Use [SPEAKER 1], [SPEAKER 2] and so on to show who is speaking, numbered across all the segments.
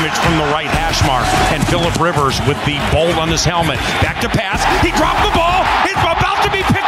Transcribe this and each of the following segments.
[SPEAKER 1] scrimmage from the right hash mark. And Philip Rivers with the bolt on his helmet. Back to pass. He dropped the ball. It's about to be picked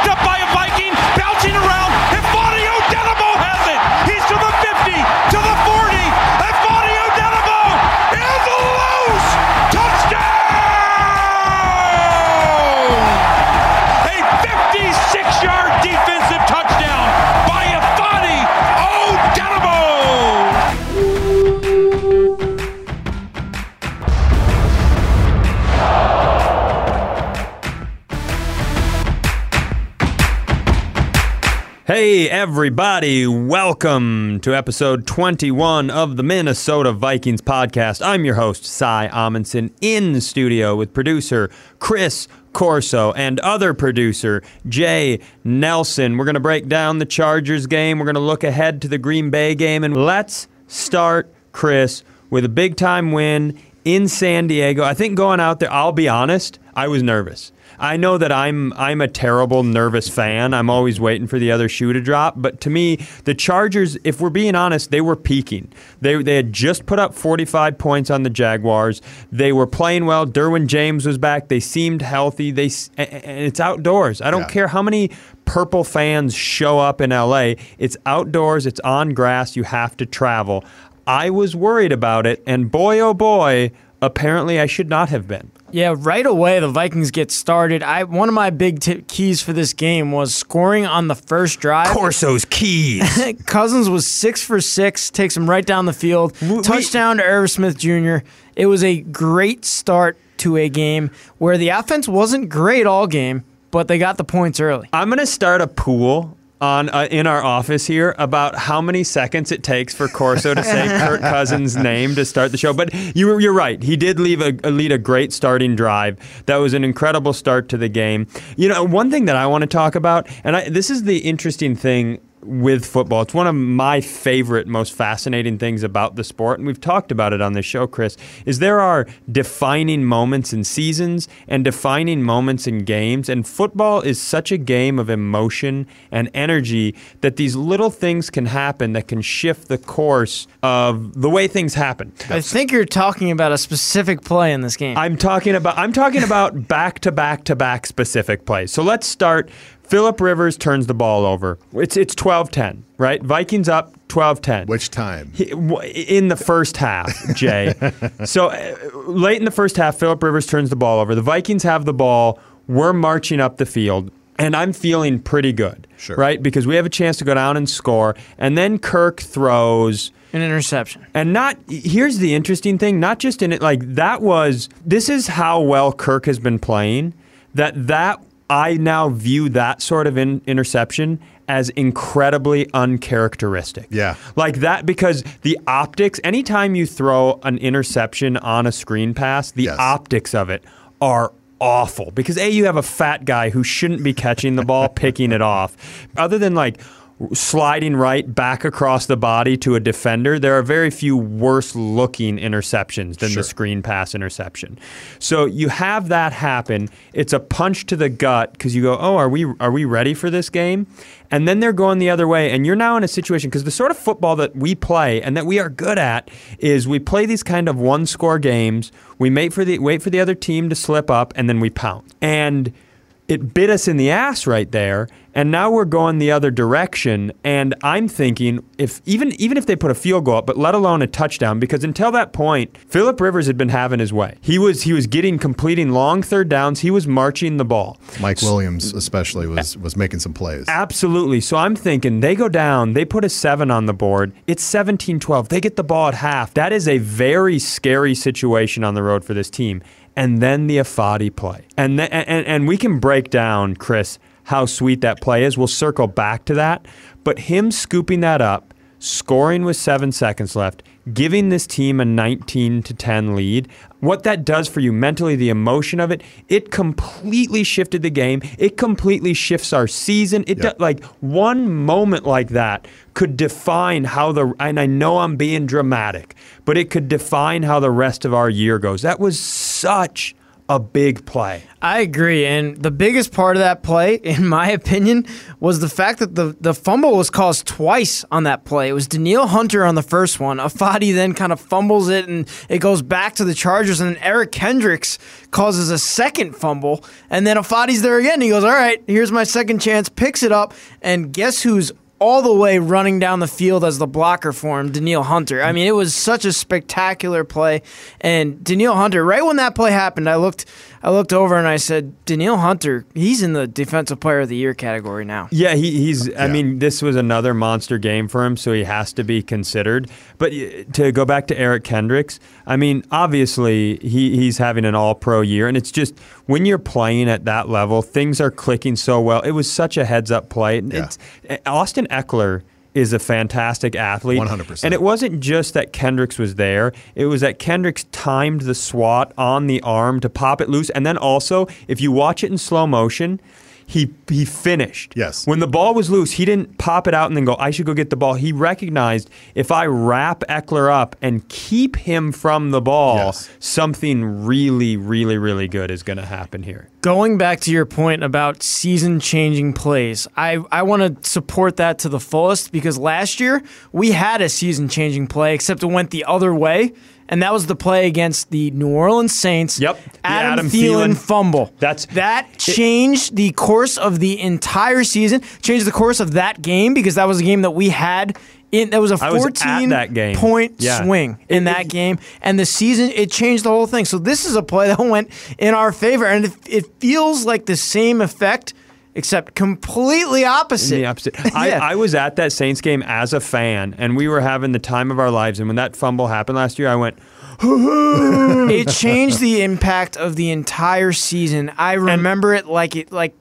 [SPEAKER 2] everybody, welcome to episode 21 of the Minnesota Vikings podcast. I'm your host, Cy Amundsen, in the studio with producer Chris Corso and other producer Jay Nelson. We're going to break down the Chargers game. We're going to look ahead to the Green Bay game. And let's start, Chris, with a big time win in San Diego. I think going out there, I'll be honest, I was nervous. I know that I'm I'm a terrible nervous fan. I'm always waiting for the other shoe to drop. But to me, the Chargers, if we're being honest, they were peaking. They they had just put up 45 points on the Jaguars. They were playing well. Derwin James was back. They seemed healthy. They s- a- a- and it's outdoors. I don't
[SPEAKER 3] Yeah.
[SPEAKER 2] care how many purple fans show up in LA. It's outdoors. It's on grass. You have to travel. I was worried about it, and boy oh boy, apparently I should not have been.
[SPEAKER 4] Yeah, right away the Vikings get started. I one of my big t- keys for this game was scoring on the first drive.
[SPEAKER 2] Corso's keys.
[SPEAKER 4] Cousins was six for six, takes him right down the field. Touchdown to Irv Smith Jr. It was a great start to a game where the offense wasn't great all game, but they got the points early.
[SPEAKER 2] I'm gonna start a pool on uh, in our office here about how many seconds it takes for Corso to say Kirk Cousins' name to start the show. But you were, you're right. He did leave a, lead a great starting drive. That was an incredible start to the game. You know, one thing that I want to talk about, and I, this is the interesting thing with football. It's one of my favorite, most fascinating things about the sport, and we've talked about it on the show, Chris, is there are defining moments in seasons and defining moments in games, and football is such a game of emotion and energy that these little things can happen that can shift the course of the way things happen.
[SPEAKER 4] I think you're talking about a specific play in this game.
[SPEAKER 2] I'm talking about I'm talking about back to back to back specific plays. So let's start. Philip Rivers turns the ball over. It's it's 12-10, right? Vikings up 12-10.
[SPEAKER 3] Which time?
[SPEAKER 2] He- in the first half, Jay. so uh, late in the first half, Philip Rivers turns the ball over. The Vikings have the ball. We're marching up the field, and I'm feeling pretty good,
[SPEAKER 3] Sure.
[SPEAKER 2] right? Because we have a chance to go down and score. And then Kirk throws.
[SPEAKER 4] An interception.
[SPEAKER 2] And not here's the interesting thing, not just in it like that was this is how well Kirk has been playing that that I now view that sort of in, interception as incredibly uncharacteristic.
[SPEAKER 3] Yeah.
[SPEAKER 2] Like that because the optics anytime you throw an interception on a screen pass, the
[SPEAKER 3] Yes.
[SPEAKER 2] optics of it are awful because a you have a fat guy who shouldn't be catching the ball picking it off other than like sliding right back across the body to a defender there are very few worse looking interceptions than
[SPEAKER 3] Sure.
[SPEAKER 2] the screen pass interception. So you have that happen. It's a punch to the gut because you go oh are we are we ready for this game? And then they're going the other way and you're now in a situation because the sort of football that we play and that we are good at is we play these kind of one score games. We wait for the wait for the other team to slip up and then we pound and it bit us in the ass right there and now we're going the other direction and i'm thinking if even even if they put a field goal up but let alone a touchdown because until that point philip rivers had been having his way he was he was getting completing long third downs he was marching the ball
[SPEAKER 3] Mike Williams, especially, was was making some plays.
[SPEAKER 2] Absolutely. So I'm thinking they go down, they put a seven on the board. It's 17 12. They get the ball at half. That is a very scary situation on the road for this team. And then the Ifeadi play. And, and, and we can break down, Chris, how sweet that play is. We'll circle back to that. But him scooping that up, scoring with seven seconds left, giving this team a 19 to 10 lead. What that does for you mentally, the emotion of it, it completely shifted the game. It completely shifts our season. It
[SPEAKER 3] Yep.
[SPEAKER 2] do- like one moment like that could define how the and I know I'm being dramatic, but it could define how the rest of our year goes. That was such a big play.
[SPEAKER 4] I agree. And the biggest part of that play, in my opinion, was the fact that the, the fumble was caused twice on that play. It was Danielle Hunter on the first one. Ifeadi then kind of fumbles it and it goes back to the Chargers. And then Eric Kendricks causes a second fumble. And then Ifeadi's there again. He goes, All right, here's my second chance, picks it up. And guess who's all the way running down the field as the blocker for him, Danielle Hunter. I mean, it was such a spectacular play. And Danielle Hunter, right when that play happened, I looked I looked over and I said, Danielle Hunter, he's in the defensive player of the year category now.
[SPEAKER 2] Yeah, he, he's. I mean, this was another monster game for him, so he has to be considered. But to go back to Eric Kendricks, I mean, obviously he, he's having an All Pro year, and it's just when you're playing at that level, things are clicking so well. It was such a heads up play.
[SPEAKER 3] Yeah.
[SPEAKER 2] It's, Austin Ekeler is a fantastic athlete.
[SPEAKER 3] 100%.
[SPEAKER 2] And it wasn't just that Kendricks was there, it was that Kendricks timed the swat on the arm to pop it loose. And then also, if you watch it in slow motion, he he finished.
[SPEAKER 3] Yes.
[SPEAKER 2] When the ball was loose, he didn't pop it out and then go, I should go get the ball. He recognized if I wrap Ekeler up and keep him from the ball,
[SPEAKER 3] Yes.
[SPEAKER 2] something really, really, really good is going to happen here.
[SPEAKER 4] Going back to your point about season changing plays, I, I want to support that to the fullest because last year we had a season changing play, except it went the other way. And that was the play against the New Orleans Saints.
[SPEAKER 2] Yep.
[SPEAKER 4] Adam,
[SPEAKER 2] Adam
[SPEAKER 4] Thielen,
[SPEAKER 2] Thielen-
[SPEAKER 4] fumble.
[SPEAKER 2] That's-
[SPEAKER 4] that changed the course of the entire season, changed the course of that game because that was a game that we had in that was a 14
[SPEAKER 2] at that game.
[SPEAKER 4] point
[SPEAKER 2] Yeah.
[SPEAKER 4] swing in that game and the season it changed the whole thing so this is a play that went in our favor and it, it feels like the same effect except completely opposite
[SPEAKER 2] The opposite.
[SPEAKER 4] Yeah.
[SPEAKER 2] I was at that Saints game as a fan, and we were having the time of our lives. And when that fumble happened last year, I went,
[SPEAKER 4] it changed the impact of the entire season i remember it like it like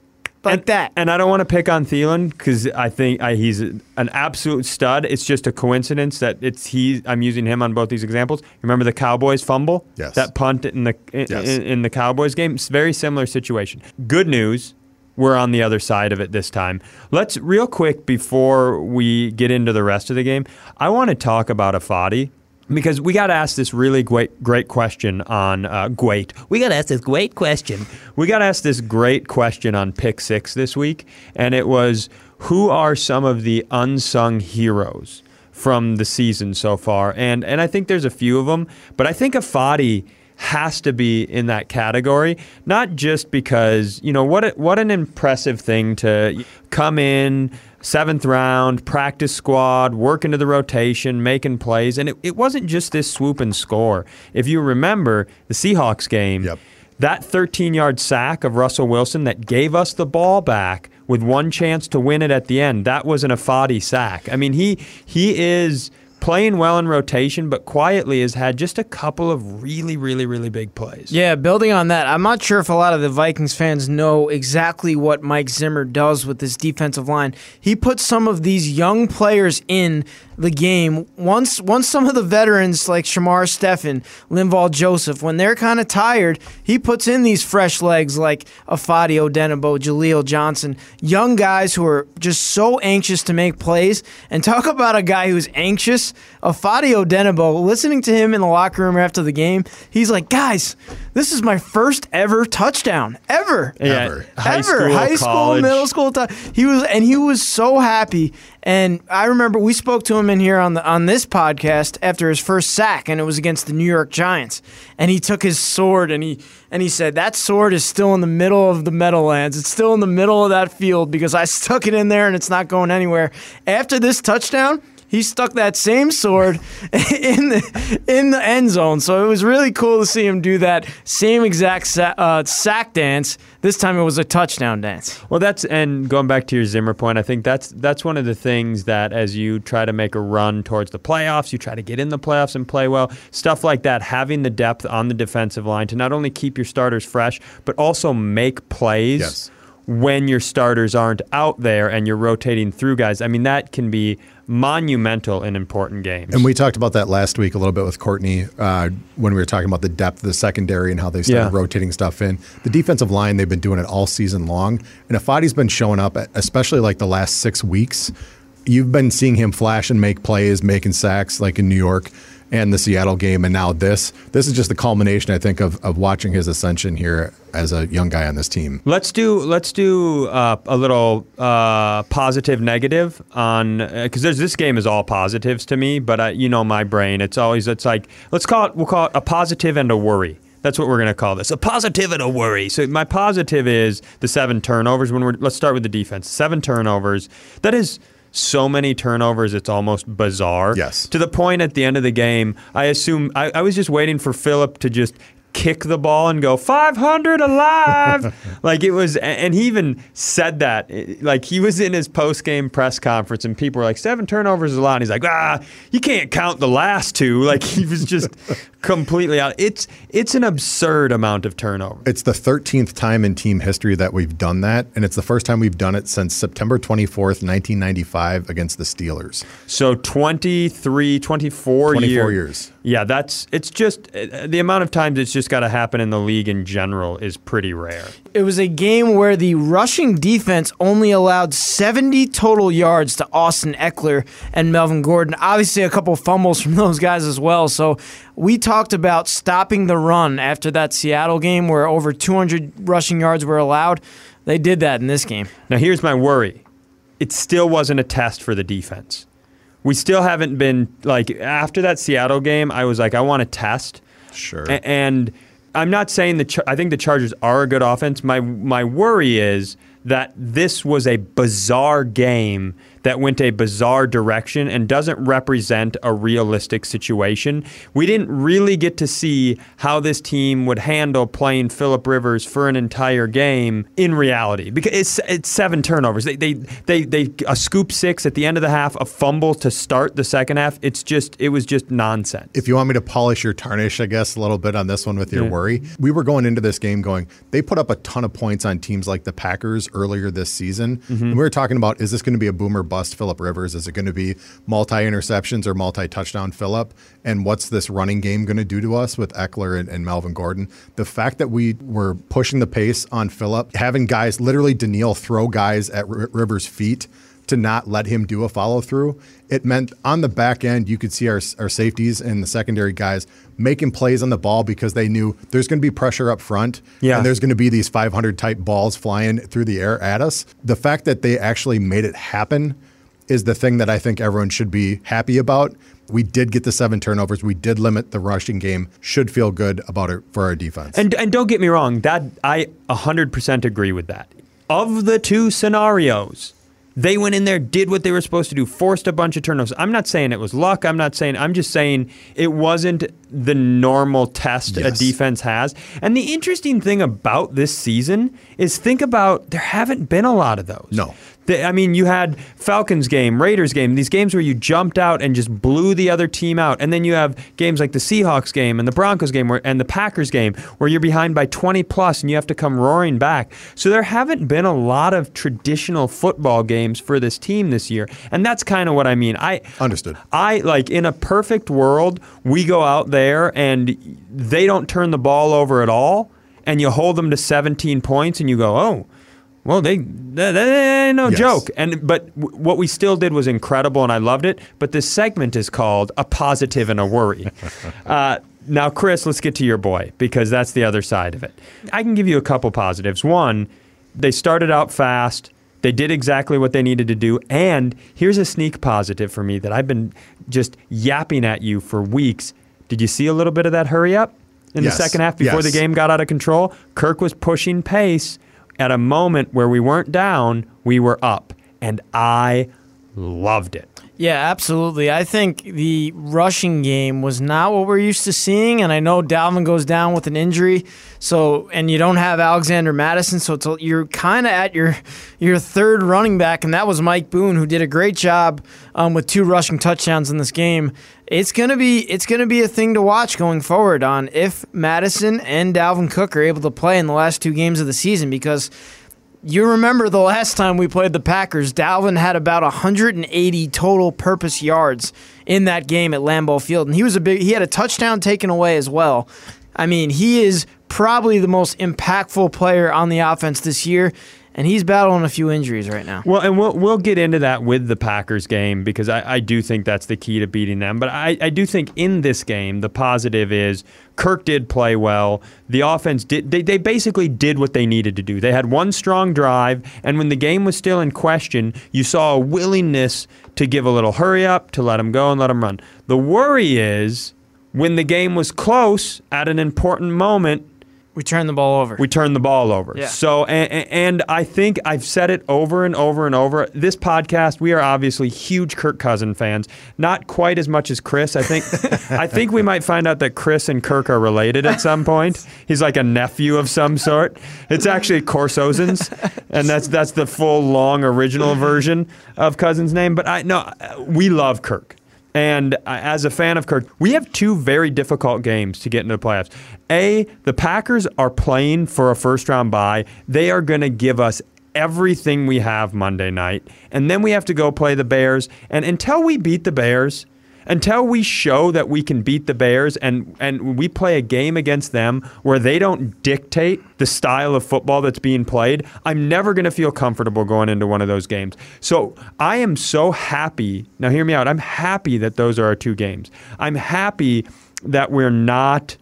[SPEAKER 4] like
[SPEAKER 2] and,
[SPEAKER 4] that
[SPEAKER 2] And I don't want to pick on Thielen because I think I, he's an absolute stud. It's just a coincidence that it's he. I'm using him on both these examples. Remember the Cowboys fumble?
[SPEAKER 3] Yes.
[SPEAKER 2] That punt in the in,
[SPEAKER 3] Yes.
[SPEAKER 2] in, in the Cowboys game. It's a very similar situation. Good news. We're on the other side of it this time. Let's real quick before we get into the rest of the game. I want to talk about Ifeadi because we got asked this really great great question on uh, great. We got asked this great question. We got asked this great question on Pick Six this week, and it was who are some of the unsung heroes from the season so far? And and I think there's a few of them, but I think Ifeadi has to be in that category, not just because you know what a, what an impressive thing to come in seventh round, practice squad, work into the rotation, making plays, and it, it wasn't just this swoop and score. If you remember the Seahawks game,
[SPEAKER 3] Yep.
[SPEAKER 2] that 13 yard sack of Russell Wilson that gave us the ball back with one chance to win it at the end, that was an Ifeadi sack. I mean, he he is playing well in rotation, but quietly has had just a couple of really, really, really big plays.
[SPEAKER 4] Yeah, building on that, I'm not sure if a lot of the Vikings fans know exactly what Mike Zimmer does with this defensive line. He puts some of these young players in the game. Once once some of the veterans like Shamar Stephen, Linval Joseph, when they're kind of tired, he puts in these fresh legs like Ifeadi Odenigbo, Jaleel Johnson, young guys who are just so anxious to make plays. And talk about a guy who's anxious, Ifeadi Odenigbo, listening to him in the locker room after the game, he's like, guys, this is my first ever touchdown. Ever.
[SPEAKER 2] Yeah,
[SPEAKER 3] Ever.
[SPEAKER 2] high
[SPEAKER 4] Ever.
[SPEAKER 2] school,
[SPEAKER 4] high school,
[SPEAKER 2] college.
[SPEAKER 4] middle school time. He was and he was so happy. And I remember we spoke to him in here on the on this podcast after his first sack, and it was against the New York Giants. And he took his sword and he and he said that sword is still in the middle of the Meadowlands. It's still in the middle of that field because I stuck it in there and it's not going anywhere. After this touchdown. He stuck that same sword in the in the end zone, so it was really cool to see him do that same exact sa- uh, sack dance. This time it was a touchdown dance.
[SPEAKER 2] Well, that's and going back to your Zimmer point, I think that's that's one of the things that as you try to make a run towards the playoffs, you try to get in the playoffs and play well, stuff like that. Having the depth on the defensive line to not only keep your starters fresh, but also make plays.
[SPEAKER 3] Yes.
[SPEAKER 2] When your starters aren't out there and you're rotating through guys, I mean that can be monumental in important games.
[SPEAKER 3] And we talked about that last week a little bit with Courtney uh, when we were talking about the depth of the secondary and how they started
[SPEAKER 2] Yeah.
[SPEAKER 3] rotating stuff in. The defensive line, they've been doing it all season long. And Ifeadi's been showing up, especially like the last six weeks. You've been seeing him flash and make plays, making sacks like in New York. And the Seattle game, and now this. This is just the culmination, I think, of, of watching his ascension here as a young guy on this team.
[SPEAKER 2] Let's do let's do uh, a little uh, positive negative on because there's this game is all positives to me, but you know my brain. It's always it's like let's call it we'll call it a positive and a worry. That's what we're going to call this. A positive and a worry. So my positive is the seven turnovers. When we're let's start with the defense. Seven turnovers. That is so many turnovers, it's almost bizarre.
[SPEAKER 3] Yes.
[SPEAKER 2] To the point at the end of the game, I assume I, I was just waiting for Philip to just kick the ball and go 500 alive. Like it was and he even said that like he was in his post-game press conference and people were like seven turnovers is a lot. And he's like ah you can't count the last two. Like he was just completely out. It's it's an absurd amount of turnover
[SPEAKER 3] It's the 13th time in team history that we've done that, and it's the first time we've done it since September 24th, 1995, against the Steelers.
[SPEAKER 2] so 23 24,
[SPEAKER 3] 24
[SPEAKER 2] year-
[SPEAKER 3] years.
[SPEAKER 2] yeah that's it's just uh, the amount of times it's just got to happen in the league in general is pretty rare
[SPEAKER 4] It was a game where the rushing defense only allowed 70 total yards to Austin Ekeler and Melvin Gordon. Obviously, a couple fumbles from those guys as well. So we talked about stopping the run after that Seattle game where over 200 rushing yards were allowed. They did that in this game.
[SPEAKER 2] Now, here's my worry it still wasn't a test for the defense. We still haven't been, like, after that Seattle game, I was like, I want to test.
[SPEAKER 3] Sure.
[SPEAKER 2] A- And I'm not saying the, Char- I think the Chargers are a good offense. My, my worry is that this was a bizarre game that went a bizarre direction and doesn't represent a realistic situation. We didn't really get to see how this team would handle playing Philip Rivers for an entire game in reality because it's it's seven turnovers. They they they, they a scoop six at the end of the half, a fumble to start the second half. It's just it was just nonsense.
[SPEAKER 3] if you want me to polish your tarnish, I guess, a little bit on this one with your worry, we were going into this game going, they put up a ton of points on teams like the Packers earlier this season. Mm-hmm. And we were talking about, is this going to be a boomer bust Philip Rivers? Is it going to be multi interceptions or multi touchdown Philip? And what's this running game going to do to us with Ekeler and, and Melvin Gordon? The fact that we were pushing the pace on Philip, having guys literally Danielle throw guys at R- Rivers' feet to not let him do a follow through. It meant on the back end, you could see our, our safeties and the secondary guys making plays on the ball because they knew there's going to be pressure up front
[SPEAKER 2] Yeah.
[SPEAKER 3] and there's going to be these 500 type balls flying through the air at us. The fact that they actually made it happen is the thing that I think everyone should be happy about. We did get the seven turnovers. We did limit the rushing game. Should feel good about it for our defense.
[SPEAKER 2] And and don't get me wrong, that I 100% agree with that. Of the two scenarios, they went in there, did what they were supposed to do, forced a bunch of turnovers. I'm not saying it was luck. I'm not saying. I'm just saying it wasn't the normal test a defense has. And the interesting thing about this season is think about there haven't been a lot of those.
[SPEAKER 3] No.
[SPEAKER 2] The- I mean, you had Falcons game, Raiders game, these games where you jumped out and just blew the other team out, and then you have games like the Seahawks game and the Broncos game where, and the Packers game where you're behind by 20 plus and you have to come roaring back. So there haven't been a lot of traditional football games for this team this year, and that's kind of what I mean. I
[SPEAKER 3] Understood.
[SPEAKER 2] I like in a perfect world, we go out there and they don't turn the ball over at all, and you hold them to 17 points, and you go, oh. Well, they, ain't no
[SPEAKER 3] Yes.
[SPEAKER 2] joke, and but w- what we still did was incredible, and I loved it. But this segment is called a positive and a worry. uh, now, Chris, let's get to your boy because that's the other side of it. I can give you a couple positives. One, they started out fast. They did exactly what they needed to do. And here's a sneak positive for me that I've been just yapping at you for weeks. Did you see a little bit of that hurry up in
[SPEAKER 3] Yes.
[SPEAKER 2] the second half before
[SPEAKER 3] Yes.
[SPEAKER 2] the game got out of control? Kirk was pushing pace at a moment where we weren't down, we were up. And I loved it.
[SPEAKER 4] Yeah, absolutely. I think the rushing game was not what we're used to seeing, and I know Dalvin goes down with an injury, so and you don't have Alexander Mattison, so it's, you're kind of at your your third running back, and that was Mike Boone, who did a great job um, with two rushing touchdowns in this game. It's gonna be it's gonna be a thing to watch going forward on if Mattison and Dalvin Cook are able to play in the last two games of the season because you remember the last time we played the Packers, Dalvin had about 180 total purpose yards in that game at Lambeau Field, and he was a big. He had a touchdown taken away as well. I mean, he is probably the most impactful player on the offense this year, and he's battling a few injuries right now.
[SPEAKER 2] Well, and we'll we'll get into that with the Packers game because I, I do think that's the key to beating them. But I, I do think in this game the positive is Kirk did play well. The offense did they, they basically did what they needed to do. They had one strong drive, and when the game was still in question, you saw a willingness to give a little hurry up, to let them go and let them run. The worry is when the game was close at an important moment,
[SPEAKER 4] We turn the ball over.
[SPEAKER 2] we turn the ball over.
[SPEAKER 4] Yeah.
[SPEAKER 2] So, and, and I think I've said it over and over and over. This podcast, we are obviously huge Kirk Cousin fans. Not quite as much as Chris. I think, I think we might find out that Chris and Kirk are related at some point. He's like a nephew of some sort. It's actually Corsozens, and that's that's the full long original version of Cousin's name. But I no, we love Kirk. And as a fan of Kirk, we have two very difficult games to get into the playoffs. A, the Packers are playing for a first round bye. They are going to give us everything we have Monday night. And then we have to go play the Bears. And until we beat the Bears, until we show that we can beat the Bears and, and we play a game against them where they don't dictate the style of football that's being played, I'm never going to feel comfortable going into one of those games. So I am so happy. Now, hear me out. I'm happy that those are our two games. I'm happy that we're not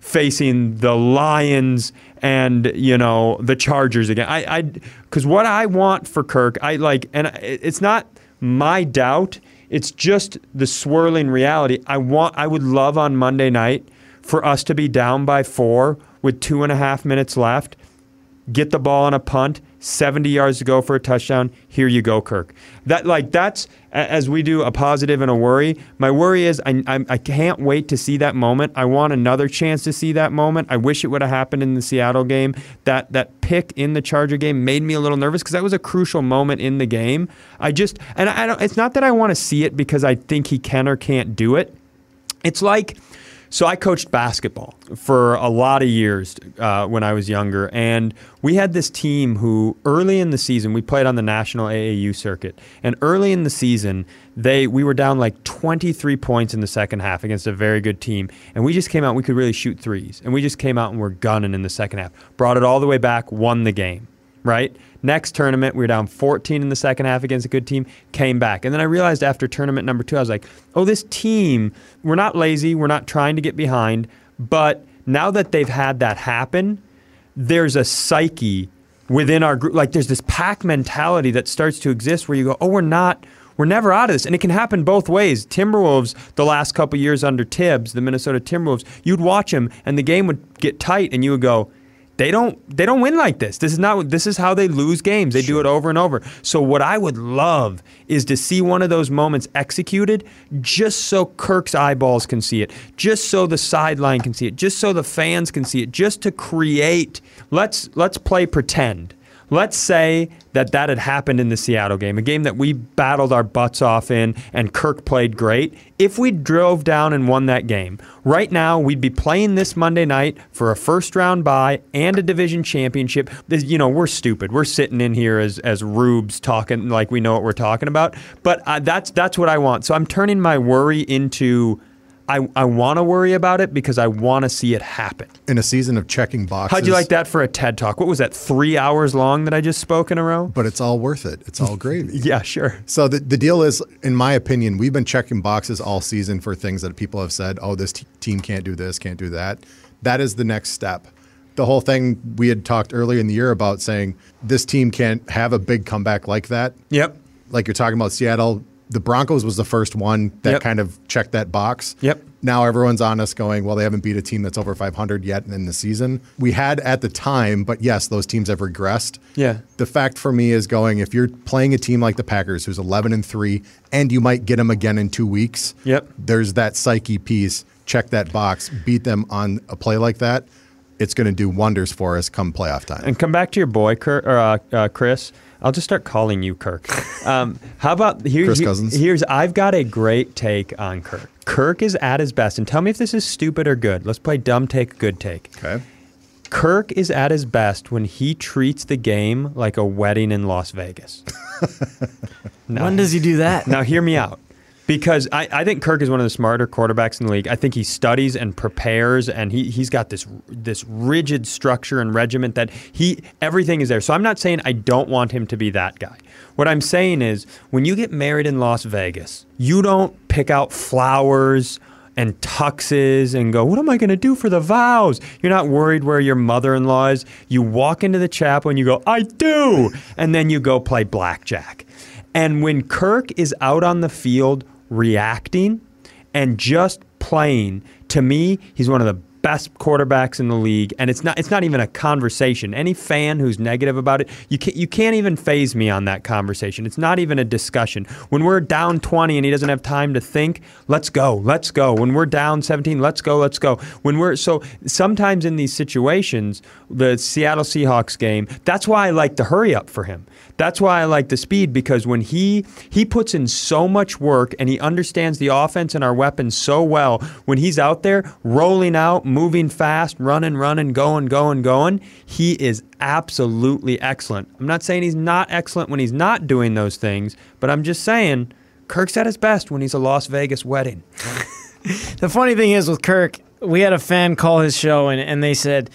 [SPEAKER 2] facing the Lions and you know the Chargers again. I, I, because what I want for Kirk, I like, and it's not my doubt. It's just the swirling reality. I want. I would love on Monday night for us to be down by four with two and a half minutes left get the ball on a punt, 70 yards to go for a touchdown. Here you go, Kirk. That like that's as we do a positive and a worry. My worry is I, I I can't wait to see that moment. I want another chance to see that moment. I wish it would have happened in the Seattle game. That that pick in the Charger game made me a little nervous because that was a crucial moment in the game. I just and I don't. It's not that I want to see it because I think he can or can't do it. It's like, so I coached basketball for a lot of years uh, when I was younger, and we had this team who early in the season we played on the national AAU circuit, and early in the season they we were down like 23 points in the second half against a very good team, and we just came out we could really shoot threes, and we just came out and were gunning in the second half, brought it all the way back, won the game right? Next tournament, we were down 14 in the second half against a good team, came back. And then I realized after tournament number two, I was like, oh, this team, we're not lazy, we're not trying to get behind, but now that they've had that happen, there's a psyche within our group. Like there's this pack mentality that starts to exist where you go, oh, we're not. We're never out of this, and it can happen both ways. Timberwolves, the last couple years under Thibs, the Minnesota Timberwolves, you'd watch them, and the game would get tight, and you would go, they don't they don't win like this. This is not this is how they lose games. They do it over and over. So what I would love is to see one of those moments executed just so Kirk's eyeballs can see it, just so the sideline can see it, just so the fans can see it, just to create let's let's play pretend. Let's say that that had happened in the Seattle game, a game that we battled our butts off in and Kirk played great. If we drove down and won that game, right now we'd be playing this Monday night for a first round bye and a division championship. You know, we're stupid. We're sitting in here as as rubes talking like we know what we're talking about. But uh, that's that's what I want. So I'm turning my worry into I, I want to worry about it because I want to see it happen.
[SPEAKER 3] In a season of checking boxes.
[SPEAKER 2] How'd you like that for a TED talk? What was that, three hours long that I just spoke in a row?
[SPEAKER 3] But it's all worth it. It's all gravy.
[SPEAKER 2] Yeah, sure.
[SPEAKER 3] So the, the deal is, in my opinion, we've been checking boxes all season for things that people have said, oh, this t- team can't do this, can't do that. That is the next step. The whole thing we had talked earlier in the year about saying this team can't have a big comeback like that.
[SPEAKER 2] Yep.
[SPEAKER 3] Like you're talking about Seattle, the Broncos was the first one that
[SPEAKER 2] Yep.
[SPEAKER 3] kind of checked that box.
[SPEAKER 2] Yep.
[SPEAKER 3] Now everyone's on us going, well, they haven't beat a team that's over 500 yet in the season. We had at the time, but yes, those teams have regressed.
[SPEAKER 2] Yeah.
[SPEAKER 3] The fact for me is going if you're playing a team like the Packers, who's 11 and three, and you might get them again in two weeks.
[SPEAKER 2] Yep.
[SPEAKER 3] There's that psyche piece. Check that box. Beat them on a play like that. It's going to do wonders for us come playoff time.
[SPEAKER 2] And come back to your boy, or, uh, uh, Chris. I'll just start calling you Kirk. Um, how about here,
[SPEAKER 3] Chris
[SPEAKER 2] here-
[SPEAKER 3] Cousins.
[SPEAKER 2] Here's I've got a great take on Kirk. Kirk is at his best, and tell me if this is stupid or good. Let's play dumb take, good take.
[SPEAKER 3] okay.
[SPEAKER 2] Kirk is at his best when he treats the game like a wedding in Las Vegas. now,
[SPEAKER 4] When does he do that?
[SPEAKER 2] now hear me out. Because I, I think Kirk is one of the smarter quarterbacks in the league. I think he studies and prepares, and he he's got this this rigid structure and regiment that he everything is there. So I'm not saying I don't want him to be that guy. What I'm saying is when you get married in Las Vegas, you don't pick out flowers and tuxes and go, what am I going to do for the vows? You're not worried where your mother in law is. You walk into the chapel and you go, I do. And then you go play blackjack. And when Kirk is out on the field reacting and just playing, to me, he's one of the best quarterbacks in the league, and it's not it's not even a conversation. Any fan who's negative about it, you can't you can't even faze me on that conversation. It's not even a discussion. When we're down 20 and he doesn't have time to think, let's go, let's go. When we're down 17, let's go, let's go. When we're so sometimes in these situations, the Seattle Seahawks game, that's why I like the hurry up for him. That's why I like the speed because when he he puts in so much work and he understands the offense and our weapons so well, when he's out there rolling out, moving fast, running, running, going, going, going, he is absolutely excellent. I'm not saying he's not excellent when he's not doing those things, but I'm just saying Kirk's at his best when he's a Las Vegas wedding.
[SPEAKER 4] the funny thing is with Kirk, we had a fan call his show and, and they said,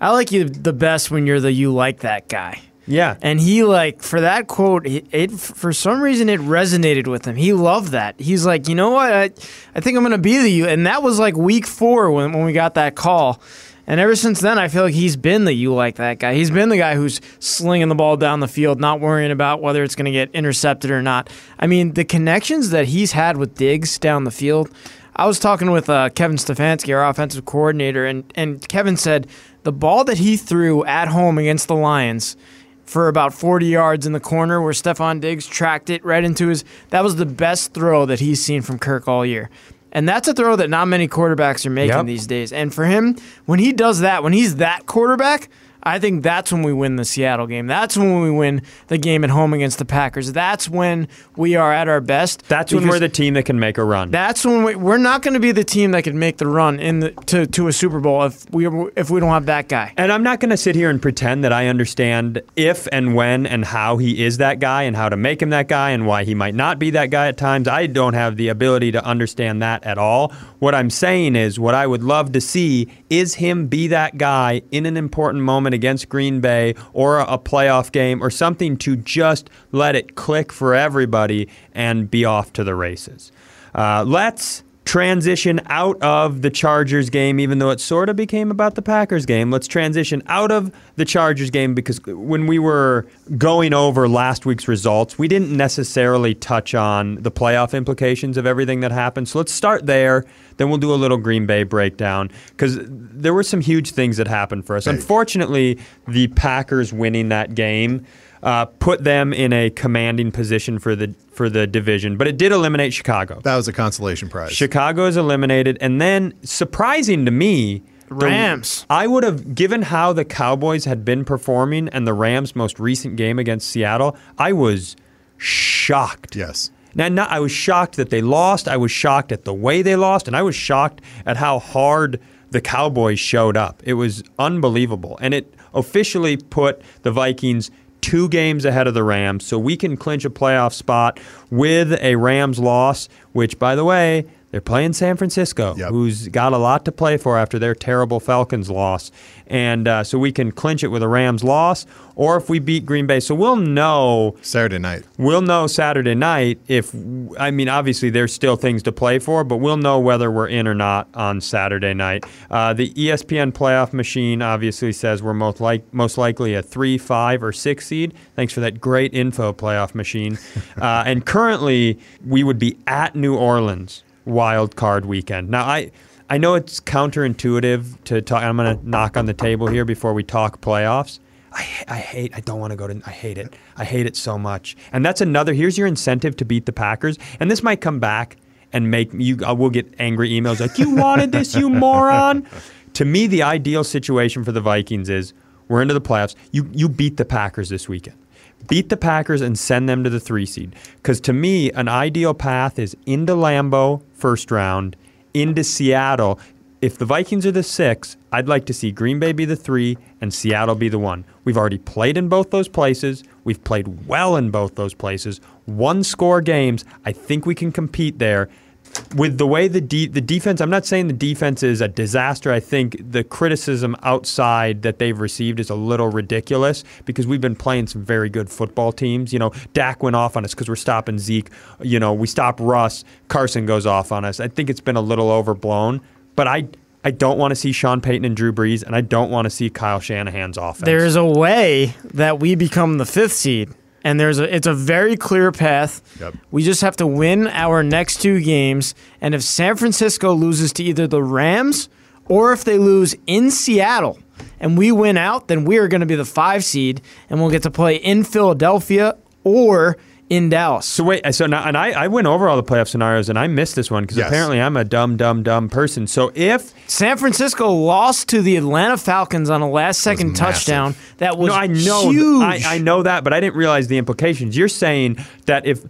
[SPEAKER 4] I like you the best when you're the you like that guy.
[SPEAKER 2] Yeah.
[SPEAKER 4] And he like for that quote, it, it, for some reason it resonated with him. He loved that. He's like, you know what? I, I think I'm gonna be the you. And that was like week four when when we got that call. And ever since then, I feel like he's been the you like that guy. He's been the guy who's slinging the ball down the field, not worrying about whether it's going to get intercepted or not. I mean, the connections that he's had with Diggs down the field. I was talking with uh, Kevin Stefanski, our offensive coordinator, and, and Kevin said the ball that he threw at home against the Lions – for about 40 yards in the corner where Stefon Diggs tracked it right into his. That was the best throw that he's seen from Kirk all year. And that's a throw that not many quarterbacks are making yep. these days. And for him, when he does that, when he's that quarterback, I think that's when we win the Seattle game. That's when we win the game at home against the Packers. That's when we are at our best.
[SPEAKER 2] That's when we're the team that can make a run.
[SPEAKER 4] That's when we, we're not going to be the team that can make the run in the, to to a Super Bowl if we if we don't have that guy.
[SPEAKER 2] And I'm not going to sit here and pretend that I understand if and when and how he is that guy and how to make him that guy and why he might not be that guy at times. I don't have the ability to understand that at all. What I'm saying is what I would love to see is him be that guy in an important moment against Green Bay or a playoff game or something to just let it click for everybody and be off to the races. Uh, let's transition out of the Chargers game, even though it sort of became about the Packers game. Let's transition out of the Chargers game because when we were going over last week's results, we didn't necessarily touch on the playoff implications of everything that happened. So let's start there. Then we'll do a little Green Bay breakdown because there were some huge things that happened for us. Unfortunately, the Packers winning that game uh, put them in a commanding position for the for the division, but it did eliminate Chicago.
[SPEAKER 3] That was a consolation prize.
[SPEAKER 2] Chicago is eliminated, and then surprising to me,
[SPEAKER 4] Rams.
[SPEAKER 2] The, I would have given how the Cowboys had been performing and the Rams' most recent game against Seattle. I was shocked.
[SPEAKER 3] Yes.
[SPEAKER 2] Now, not, I was shocked that they lost. I was shocked at the way they lost, and I was shocked at how hard the Cowboys showed up. It was unbelievable, and it officially put the Vikings two games ahead of the Rams, so we can clinch a playoff spot with a Rams loss, which, by the way, they're playing San Francisco, yep. who's got a lot to play for after their terrible Falcons loss. And uh, so we can clinch it with a Rams loss, or if we beat Green Bay. So we'll know
[SPEAKER 3] Saturday night.
[SPEAKER 2] We'll know Saturday night if, I mean, obviously there's still things to play for, but we'll know whether we're in or not on Saturday night. Uh, the ESPN playoff machine obviously says we're most, like, most likely a three, five, or six seed. Thanks for that great info, playoff machine. uh, and currently, we would be at New Orleans wild card weekend. Now, I I know it's counterintuitive to talk. I'm going to knock on the table here before we talk playoffs. I, I hate. I don't want to go to. I hate it. I hate it so much. And that's another. Here's your incentive to beat the Packers. And this might come back and make you. I will get angry emails like, "You wanted this, you moron." to me, the ideal situation for the Vikings is we're into the playoffs. You you beat the Packers this weekend beat the Packers and send them to the three seed. Because to me, an ideal path is into Lambeau first round, into Seattle. If the Vikings are the six, I'd like to see Green Bay be the three and Seattle be the one. We've already played in both those places. We've played well in both those places. one score games. I think we can compete there. With the way the de- the defense, I'm not saying the defense is a disaster. I think the criticism outside that they've received is a little ridiculous because we've been playing some very good football teams. You know, Dak went off on us because we're stopping Zeke. You know, we stop Russ. Carson goes off on us. I think it's been a little overblown, but I I don't want to see Sean Payton and Drew Brees, and I don't want to see Kyle Shanahan's offense.
[SPEAKER 4] There's a way that we become the fifth seed, and there's a it's a very clear path.
[SPEAKER 3] Yep.
[SPEAKER 4] We just have to win our next two games, and if San Francisco loses to either the Rams or if they lose in Seattle and we win out, then we are going to be the five seed, and we'll get to play in Philadelphia or in Dallas.
[SPEAKER 2] So wait, so now, and I, I went over all the playoff scenarios, and I missed this one because
[SPEAKER 3] Yes.
[SPEAKER 2] apparently I'm a dumb, dumb, dumb person. So if
[SPEAKER 4] San Francisco lost to the Atlanta Falcons on a last second
[SPEAKER 3] massive.
[SPEAKER 4] touchdown. That was
[SPEAKER 2] no, I know,
[SPEAKER 4] huge.
[SPEAKER 2] I, I know that, but I didn't realize the implications. You're saying that if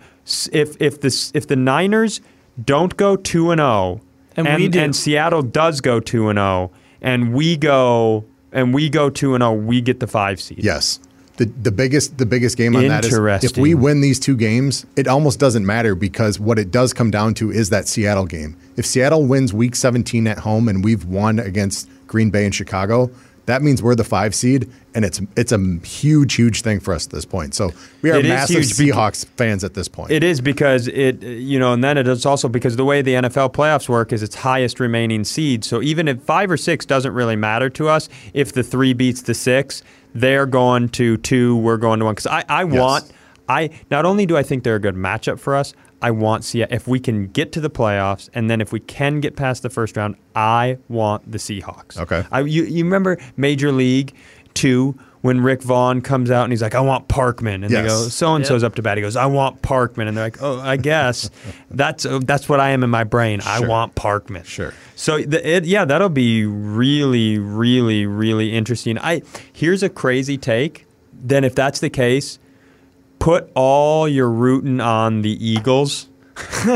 [SPEAKER 2] if if the if the Niners don't go two and zero,
[SPEAKER 4] And we do.
[SPEAKER 2] and Seattle does go two and zero, and we go and we go two and zero, we get the five seed.
[SPEAKER 3] Yes. The, the biggest the biggest game on that is if we win these two games, it almost doesn't matter because what it does come down to is that Seattle game. If Seattle wins week 17 at home and we've won against Green Bay and Chicago, that means we're the five seed, and it's it's a huge, huge thing for us at this point. So we are
[SPEAKER 2] It
[SPEAKER 3] massive Seahawks fans at this point.
[SPEAKER 2] It is because it, you know, and then it is also because the way the NFL playoffs work is its highest remaining seed. So even if five or six doesn't really matter to us, if the three beats the six, they're going to two, we're going to one. Because I, I want, I not only do I think they're a good matchup for us, I want see if we can get to the playoffs, and then if we can get past the first round, I want the Seahawks.
[SPEAKER 3] Okay.
[SPEAKER 2] I, you, you remember Major League two when Rick Vaughn comes out and he's like, I want Parkman, and they go, so and so's up to bat. He goes, I want Parkman, and they're like, Oh, I guess that's uh, that's what I am in my brain. I want Parkman.
[SPEAKER 3] Sure.
[SPEAKER 2] So the, it, yeah, that'll be really, really, really interesting. I here's a crazy take. Then if that's the case, put all your rooting on the Eagles.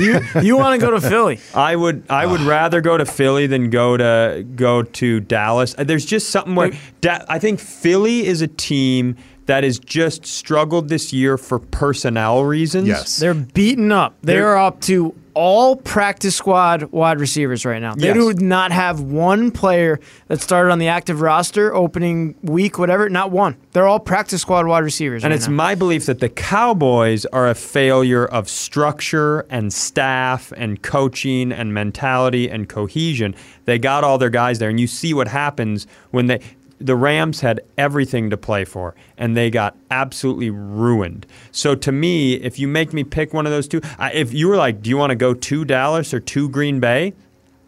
[SPEAKER 4] you you want to go to Philly?
[SPEAKER 2] I would I would ah. rather go to Philly than go to go to Dallas. There's just something where da- I think Philly is a team that has just struggled this year for personnel reasons.
[SPEAKER 3] Yes.
[SPEAKER 4] They're beaten up. They
[SPEAKER 2] They're-
[SPEAKER 4] are up to all practice squad wide receivers right now. They
[SPEAKER 2] Yes.
[SPEAKER 4] do not have one player that started on the active roster opening week, whatever. Not one. They're all practice squad wide receivers.
[SPEAKER 2] And
[SPEAKER 4] right
[SPEAKER 2] it's
[SPEAKER 4] now.
[SPEAKER 2] my belief that the Cowboys are a failure of structure and staff and coaching and mentality and cohesion. They got all their guys there, and you see what happens when they. The Rams had everything to play for, and they got absolutely ruined. So to me, if you make me pick one of those two, I, if you were like, "Do you want to go to Dallas or to Green Bay?"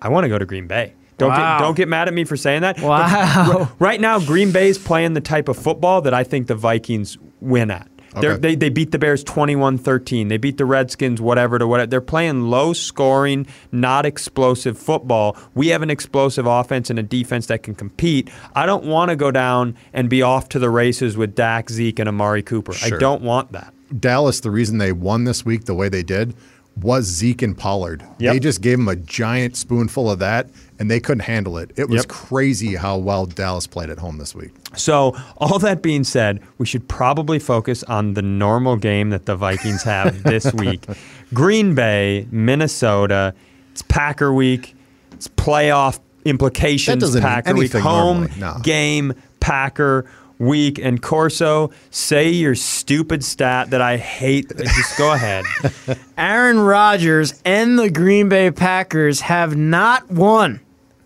[SPEAKER 2] I want to go to Green Bay. Don't
[SPEAKER 4] Wow.
[SPEAKER 2] get don't get mad at me for saying that. But
[SPEAKER 4] Wow.
[SPEAKER 2] Right now, Green Bay's playing the type of football that I think the Vikings win at.
[SPEAKER 3] Okay.
[SPEAKER 2] They, they beat the Bears 21 13. They beat the Redskins, whatever to whatever. They're playing low scoring, not explosive football. We have an explosive offense and a defense that can compete. I don't want to go down and be off to the races with Dak, Zeke, and Amari Cooper. I don't want that.
[SPEAKER 3] Dallas, the reason they won this week the way they did was Zeke and Pollard.
[SPEAKER 2] Yep.
[SPEAKER 3] They just gave them a giant spoonful of that, and they couldn't handle it. It was
[SPEAKER 2] Yep.
[SPEAKER 3] crazy how well Dallas played at home this week.
[SPEAKER 2] So, all that being said, we should probably focus on the normal game that the Vikings have this week. Green Bay, Minnesota. It's Packer week. It's playoff implications.
[SPEAKER 3] That doesn't mean
[SPEAKER 2] Packer week. Home
[SPEAKER 3] normally, no.
[SPEAKER 2] game. Packer week. And Corso, say your stupid stat that I hate. Just go ahead.
[SPEAKER 4] Aaron Rodgers and the Green Bay Packers have not won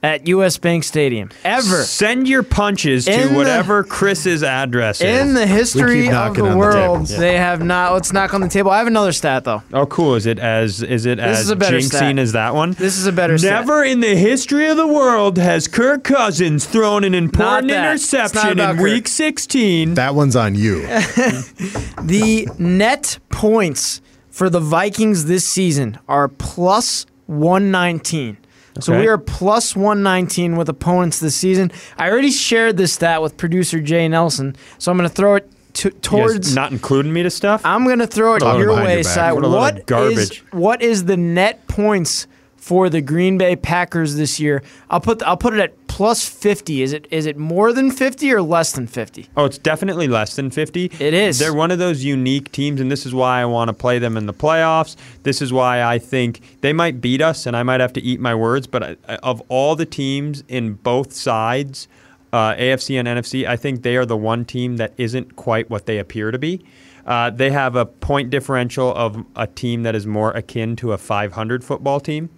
[SPEAKER 4] at US Bank Stadium ever.
[SPEAKER 2] Send your punches
[SPEAKER 4] In
[SPEAKER 2] to
[SPEAKER 4] the-
[SPEAKER 2] whatever Chris's address is.
[SPEAKER 4] In the history of the
[SPEAKER 3] on the
[SPEAKER 4] world, they have not. Let's knock on the table. I have another stat though.
[SPEAKER 2] Oh, cool! Is it as is it
[SPEAKER 4] This
[SPEAKER 2] as
[SPEAKER 4] is a better
[SPEAKER 2] jinxing
[SPEAKER 4] stat.
[SPEAKER 2] as that one?
[SPEAKER 4] This is a better stat.
[SPEAKER 2] Never in the history of the world has Kirk Cousins thrown an important
[SPEAKER 4] that. It's not
[SPEAKER 2] interception in
[SPEAKER 4] Kirk.
[SPEAKER 2] Week 16.
[SPEAKER 3] That one's on you.
[SPEAKER 4] The net points for the Vikings this season are plus 119. So we are plus 119 with opponents this season. I already shared this stat with producer Jay Nelson, so I'm going to throw it to, towards.
[SPEAKER 2] not including me to stuff.
[SPEAKER 4] I'm going to throw it
[SPEAKER 3] Talking
[SPEAKER 4] your way,
[SPEAKER 3] your back.
[SPEAKER 2] What
[SPEAKER 4] what is, what is the net points for the Green Bay Packers this year. I'll put I'll put it at plus 50. Is it is it more than 50 or less than 50?
[SPEAKER 2] Oh, it's definitely less than 50.
[SPEAKER 4] It is.
[SPEAKER 2] They're one of those unique teams, and this is why I want to play them in the playoffs. This is why I think they might beat us, and I might have to eat my words. But I- of all the teams in both sides, uh, AFC and NFC, I think they are the one team that isn't quite what they appear to be. Uh, they have a point differential of a team that is more akin to a 500 football team.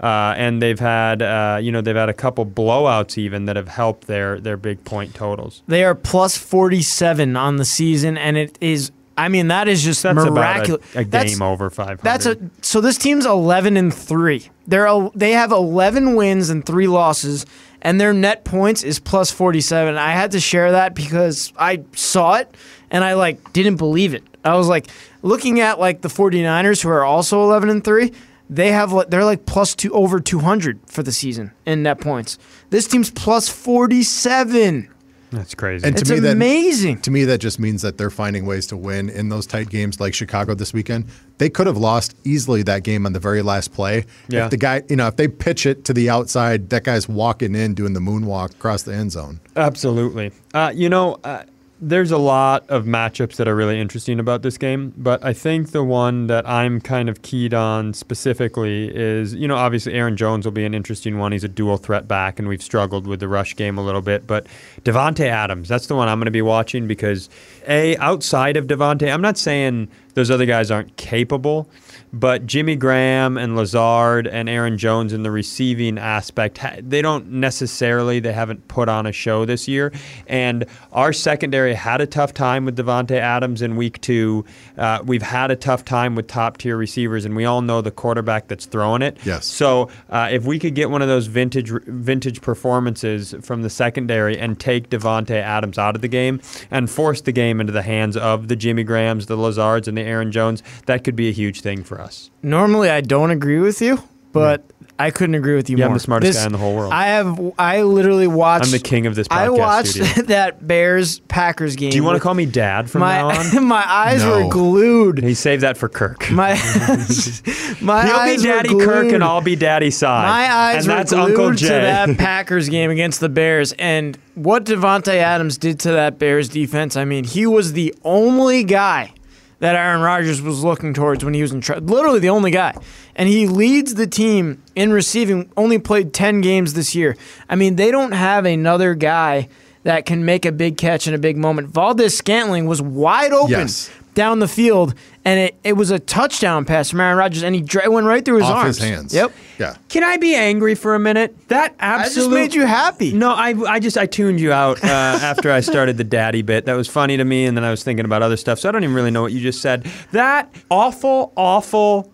[SPEAKER 2] Uh, and they've had, uh, you know, they've had a couple blowouts even that have helped their their big point totals.
[SPEAKER 4] They are plus 47 on the season and it is I mean that is just
[SPEAKER 2] That's
[SPEAKER 4] miraculous.
[SPEAKER 2] a, a
[SPEAKER 4] That's-
[SPEAKER 2] game over 500.
[SPEAKER 4] That's a so this team's 11 and 3. They're they have 11 wins and 3 losses and their net points is plus 47. I had to share that because I saw it and I like didn't believe it. I was like looking at like the 49ers who are also 11 and 3. They have they're like plus 2 over 200 for the season in net points. This team's plus 47.
[SPEAKER 2] That's crazy.
[SPEAKER 3] And to
[SPEAKER 4] It's
[SPEAKER 3] me, that-
[SPEAKER 4] amazing.
[SPEAKER 3] To me, that just means that they're finding ways to win in those tight games like Chicago this weekend. They could have lost easily that game on the very last play.
[SPEAKER 2] Yeah.
[SPEAKER 3] If the guy, you know, if they pitch it to the outside, that guy's walking in doing the moonwalk across the end zone.
[SPEAKER 2] Absolutely. Uh, you know, uh, there's a lot of matchups that are really interesting about this game, but I think the one that I'm kind of keyed on specifically is, you know, obviously Aaron Jones will be an interesting one. He's a dual threat back, and we've struggled with the rush game a little bit. But Davante Adams, that's the one I'm going to be watching because, a outside of Davante, I'm not saying those other guys aren't capable. But Jimmy Graham and Lazard and Aaron Jones in the receiving aspect, they don't necessarily, they haven't put on a show this year. And our secondary had a tough time with Davante Adams in week two. Uh, we've had a tough time with top tier receivers, and we all know the quarterback that's throwing it.
[SPEAKER 3] Yes.
[SPEAKER 2] So uh, if we could get one of those vintage vintage performances from the secondary and take Davante Adams out of the game and force the game into the hands of the Jimmy Grahams, the Lazards, and the Aaron Jones, that could be a huge thing for us.
[SPEAKER 4] Normally, I don't agree with you, but I couldn't agree with you
[SPEAKER 2] Yeah, I'm the smartest guy in the whole world.
[SPEAKER 4] I have. I literally watched.
[SPEAKER 2] I'm the king of this podcast
[SPEAKER 4] I watched
[SPEAKER 2] studio.
[SPEAKER 4] that Bears Packers game.
[SPEAKER 2] Do you want to call me dad from now
[SPEAKER 4] my
[SPEAKER 2] on?
[SPEAKER 4] my eyes
[SPEAKER 3] No.
[SPEAKER 4] were glued.
[SPEAKER 2] He saved that for Kirk.
[SPEAKER 4] My my
[SPEAKER 2] He'll
[SPEAKER 4] eyes
[SPEAKER 2] be Daddy
[SPEAKER 4] were
[SPEAKER 2] Kirk and I'll be Daddy Side.
[SPEAKER 4] My eyes
[SPEAKER 2] and
[SPEAKER 4] were
[SPEAKER 2] that's
[SPEAKER 4] glued
[SPEAKER 2] Uncle
[SPEAKER 4] to that Packers game against the Bears, and what Davante Adams did to that Bears defense. I mean, he was the only guy that Aaron Rodgers was looking towards when he was in charge. Literally the only guy, and he leads the team in receiving. Only played ten games this year. I mean, they don't have another guy that can make a big catch in a big moment. Valdes-Scantling was wide open
[SPEAKER 3] Yes.
[SPEAKER 4] Down the field, and it, it was a touchdown pass from Aaron Rodgers, and he dra- went right through his
[SPEAKER 3] Off
[SPEAKER 4] arms.
[SPEAKER 3] his hands.
[SPEAKER 4] Yep.
[SPEAKER 3] Yeah.
[SPEAKER 2] Can I be angry for a minute? That
[SPEAKER 4] I just
[SPEAKER 2] absolutely
[SPEAKER 4] made you happy.
[SPEAKER 2] No, I, I just I tuned you out uh, after I started the daddy bit. That was funny to me, and then I was thinking about other stuff. So I don't even really know what you just said. That awful, awful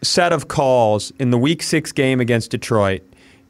[SPEAKER 2] set of calls in the Week Six game against Detroit.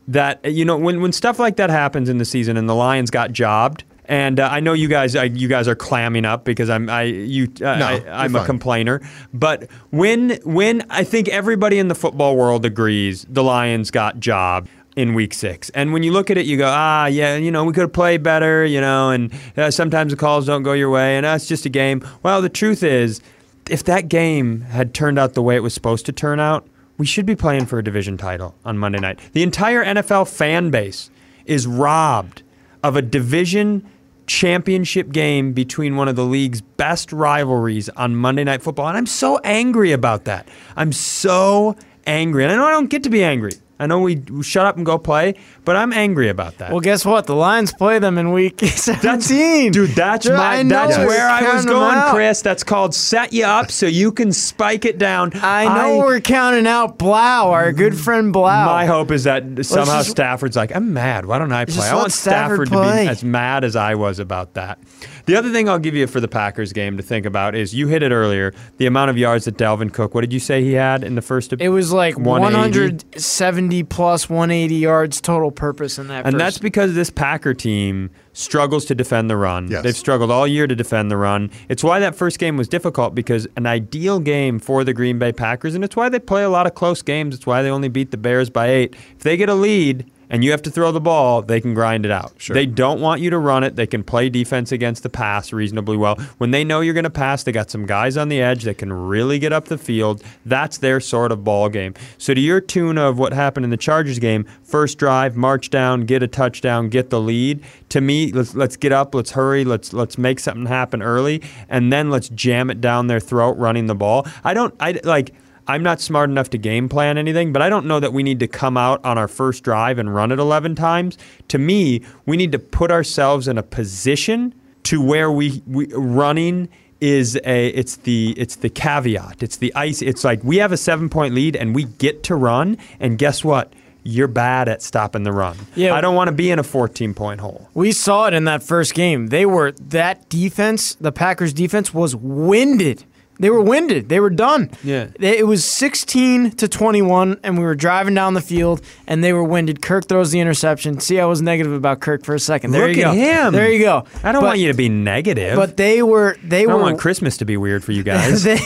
[SPEAKER 2] That you know when when stuff like that happens in the season and the Lions got jobbed. And uh, I know you guys, I, you guys are clamming up because I'm, I, you, uh,
[SPEAKER 3] No,
[SPEAKER 2] I, I'm a complainer. But when, when I think everybody in the football world agrees the Lions got jobbed in week six. And when you look at it, you go, ah, yeah, you know, we could have played better, you know, and uh, sometimes the calls don't go your way, and that's just a game. Well, the truth is, if that game had turned out the way it was supposed to turn out, we should be playing for a division title on Monday night. The entire NFL fan base is robbed of a division championship game between one of the league's best rivalries on Monday Night Football. And I'm so angry about that. I'm so angry. And I know I don't get to be angry. I know we, shut up and go play, but I'm angry about that.
[SPEAKER 4] Well, guess what? The Lions play them in week 17.
[SPEAKER 2] Dude, that's
[SPEAKER 4] Dude,
[SPEAKER 2] my
[SPEAKER 4] I know
[SPEAKER 2] that's where I was
[SPEAKER 4] counting
[SPEAKER 2] going,
[SPEAKER 4] out.
[SPEAKER 2] Chris. That's called set you up so you can spike it down.
[SPEAKER 4] I know we're counting out Blough, our good friend Blough.
[SPEAKER 2] My hope is that somehow
[SPEAKER 4] just-
[SPEAKER 2] Stafford's like, I'm mad. Why don't I play?
[SPEAKER 4] Just
[SPEAKER 2] I
[SPEAKER 4] let
[SPEAKER 2] want
[SPEAKER 4] Stafford
[SPEAKER 2] Stafford, to
[SPEAKER 4] play.
[SPEAKER 2] be as mad as I was about that. The other thing I'll give you for the Packers game to think about is you hit it earlier. The amount of yards that Dalvin Cook. What did you say he had in the first?
[SPEAKER 4] it was like
[SPEAKER 2] 180.
[SPEAKER 4] 170 plus 180 yards total purpose in that.
[SPEAKER 2] And
[SPEAKER 4] first.
[SPEAKER 2] that's because this Packer team struggles to defend the run.
[SPEAKER 3] Yes.
[SPEAKER 2] They've struggled all year to defend the run. It's why that first game was difficult because an ideal game for the Green Bay Packers, and it's why they play a lot of close games. It's why they only beat the Bears by eight. If they get a lead and you have to throw the ball, they can grind it out.
[SPEAKER 3] Sure.
[SPEAKER 2] They don't want you to run it. They can play defense against the pass reasonably well. When they know you're going to pass, they got some guys on the edge that can really get up the field. That's their sort of ball game. So to your tune of what happened in the Chargers game, first drive, march down, get a touchdown, get the lead. To me, let's let's get up, let's hurry, let's let's make something happen early, and then let's jam it down their throat running the ball. I don't I like I'm not smart enough to game plan anything, but I don't know that we need to come out on our first drive and run it 11 times. To me, we need to put ourselves in a position to where we, we running is a it's the it's the caveat. It's the ice. It's like we have a 7 point lead and we get to run and guess what? You're bad at stopping the run.
[SPEAKER 4] Yeah.
[SPEAKER 2] I don't want to be in a 14 point hole.
[SPEAKER 4] We saw it in that first game. They were that defense, the Packers defense was winded. They were winded. They were done.
[SPEAKER 2] Yeah.
[SPEAKER 4] It was 16 to 21 and we were driving down the field and they were winded. Kirk throws the interception. See, I was negative about Kirk for a second. There
[SPEAKER 2] Look
[SPEAKER 4] you
[SPEAKER 2] at
[SPEAKER 4] go.
[SPEAKER 2] him.
[SPEAKER 4] There you go.
[SPEAKER 2] I don't
[SPEAKER 4] But-
[SPEAKER 2] want you to be negative.
[SPEAKER 4] But they were they
[SPEAKER 2] I don't
[SPEAKER 4] were
[SPEAKER 2] want Christmas to be weird for you guys.
[SPEAKER 4] they,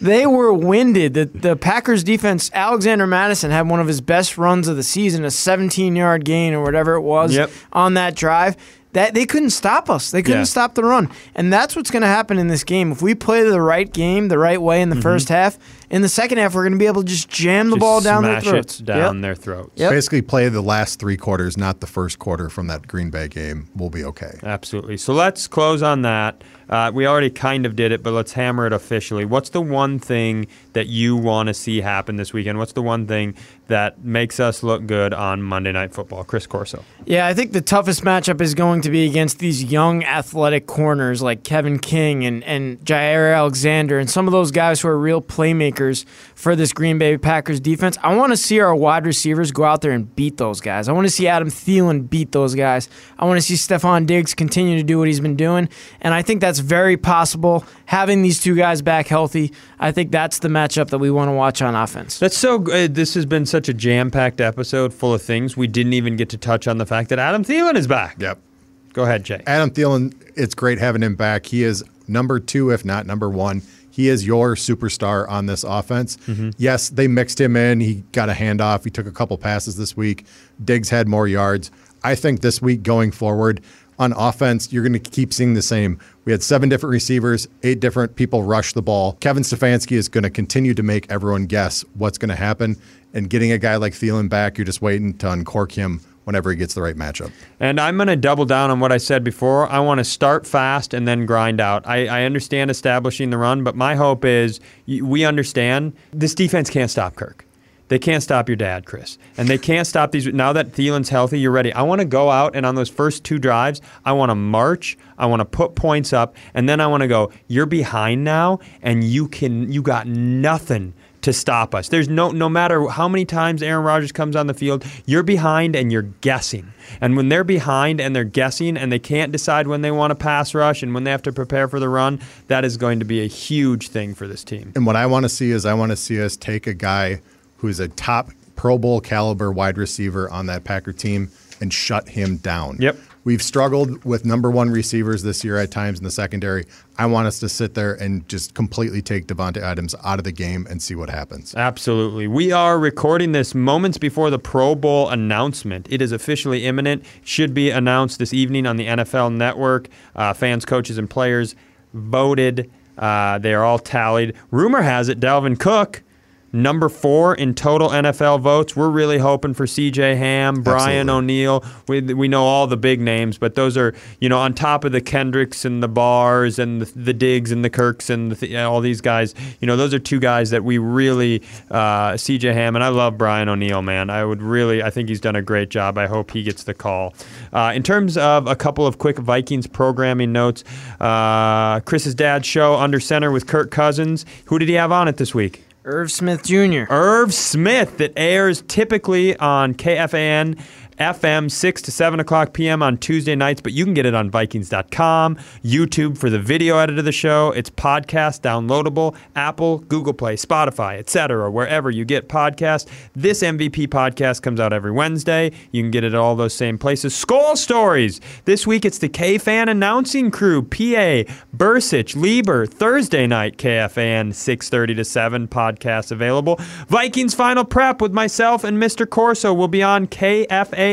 [SPEAKER 4] they were winded. The, the Packers defense, Alexander Mattison had one of his best runs of the season, a 17 yard gain or whatever it was
[SPEAKER 2] Yep.
[SPEAKER 4] on that drive. That they couldn't stop us. They couldn't
[SPEAKER 2] Yeah.
[SPEAKER 4] stop the run. And that's what's going to happen in this game. If we play the right game the right way in the first half, in the second half we're going to be able to just jam the
[SPEAKER 2] Mm-hmm. Just
[SPEAKER 4] ball down their
[SPEAKER 2] smash
[SPEAKER 4] throats.
[SPEAKER 2] it down
[SPEAKER 4] Yep.
[SPEAKER 2] their throats.
[SPEAKER 4] Yep.
[SPEAKER 3] Basically, play the last three quarters, not the first quarter from that Green Bay game. We'll be okay.
[SPEAKER 2] Absolutely. So let's close on that. Uh, we already kind of did it, but let's hammer it officially. What's the one thing that you want to see happen this weekend? What's the one thing that makes us look good on Monday Night Football? Chris Corso.
[SPEAKER 4] Yeah, I think the toughest matchup is going to be against these young athletic corners like Kevin King and, and Jaire Alexander and some of those guys who are real playmakers for this Green Bay Packers defense. I want to see our wide receivers go out there and beat those guys. I want to see Adam Thielen beat those guys. I want to see Stefon Diggs continue to do what he's been doing. And I think that's very possible. Having these two guys back healthy, I think that's the matchup that we want to watch on offense.
[SPEAKER 2] That's so good. Uh, this has been such a jam packed episode full of things. We didn't even get to touch on the fact that Adam Thielen is back.
[SPEAKER 3] Yep.
[SPEAKER 2] Go ahead, Jay.
[SPEAKER 3] Adam Thielen, it's great having him back. He is number two, if not number one. He is your superstar on this offense. Mm-hmm. Yes, they mixed him in. He got a handoff. He took a couple passes this week. Diggs had more yards. I think this week going forward on offense, you're going to keep seeing the same. We had seven different receivers, eight different people rush the ball. Kevin Stefanski is going to continue to make everyone guess what's going to happen. And getting a guy like Thielen back, you're just waiting to uncork him whenever he gets the right matchup.
[SPEAKER 2] And I'm going to double down on what I said before. I want to start fast and then grind out. I, I understand establishing the run, but my hope is we understand this defense can't stop Kirk. They can't stop your dad, Chris. And they can't stop these. Now that Thielen's healthy, you're ready. I want to go out and on those first two drives, I want to march. I want to put points up. And then I want to go, you're behind now, and you can, you got nothing to stop us. There's no no matter how many times Aaron Rodgers comes on the field, you're behind and you're guessing. And when they're behind and they're guessing and they can't decide when they want to pass rush and when they have to prepare for the run, that is going to be a huge thing for this team.
[SPEAKER 3] And what I want to see is I want to see us take a guy who's a top Pro Bowl caliber wide receiver on that Packer team and shut him down.
[SPEAKER 2] Yep.
[SPEAKER 3] We've struggled with number one receivers this year at times in the secondary. I want us to sit there and just completely take Davante Adams out of the game and see what happens.
[SPEAKER 2] Absolutely. We are recording this moments before the Pro Bowl announcement. It is officially imminent. Should be announced this evening on the NFL Network. Uh, fans, coaches, and players voted. Uh, they are all tallied. Rumor has it Dalvin Cook, number four in total NFL votes. We're really hoping for C.J. Ham, Brian O'Neill. We, we know all the big names, but those are you know on top of the Kendricks and the Barrs and the, the Diggs and the Kirks and the, all these guys. You know those are two guys that we really uh, C.J. Ham and I love Brian O'Neill, man. I would really I think he's done a great job. I hope he gets the call. Uh, in terms of a couple of quick Vikings programming notes, uh, Chris's dad's show Under Center with Kirk Cousins. Who did he have on it this week?
[SPEAKER 4] Irv Smith Jr.
[SPEAKER 2] Irv Smith that airs typically on KFAN FM, 6 to 7 o'clock p.m. on Tuesday nights, but you can get it on Vikings.com, YouTube for the video edit of the show. It's podcast downloadable, Apple, Google Play, Spotify, etc., wherever you get podcasts. This MVP podcast comes out every Wednesday. You can get it at all those same places. Skull Stories. This week it's the KFAN announcing crew, PA, Bercich, Leber, Thursday night, KFAN, 6.30 to 7, podcast available. Vikings Final Prep with myself and Mr. Corso will be on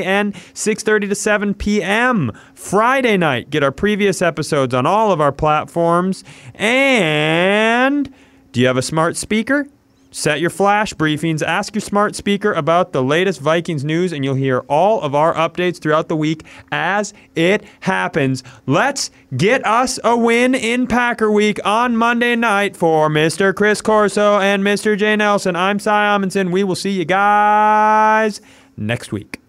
[SPEAKER 2] KFAN. 6:30 to 7 p.m. Friday night. Get our previous episodes on all of our platforms. And do you have a smart speaker? Set your flash briefings. Ask your smart speaker about the latest Vikings news, and you'll hear all of our updates throughout the week as it happens. Let's get us a win in Packer Week on Monday night for Mr. Chris Corso and Mr. Jay Nelson. I'm Cy Amundsen. We will see you guys next week.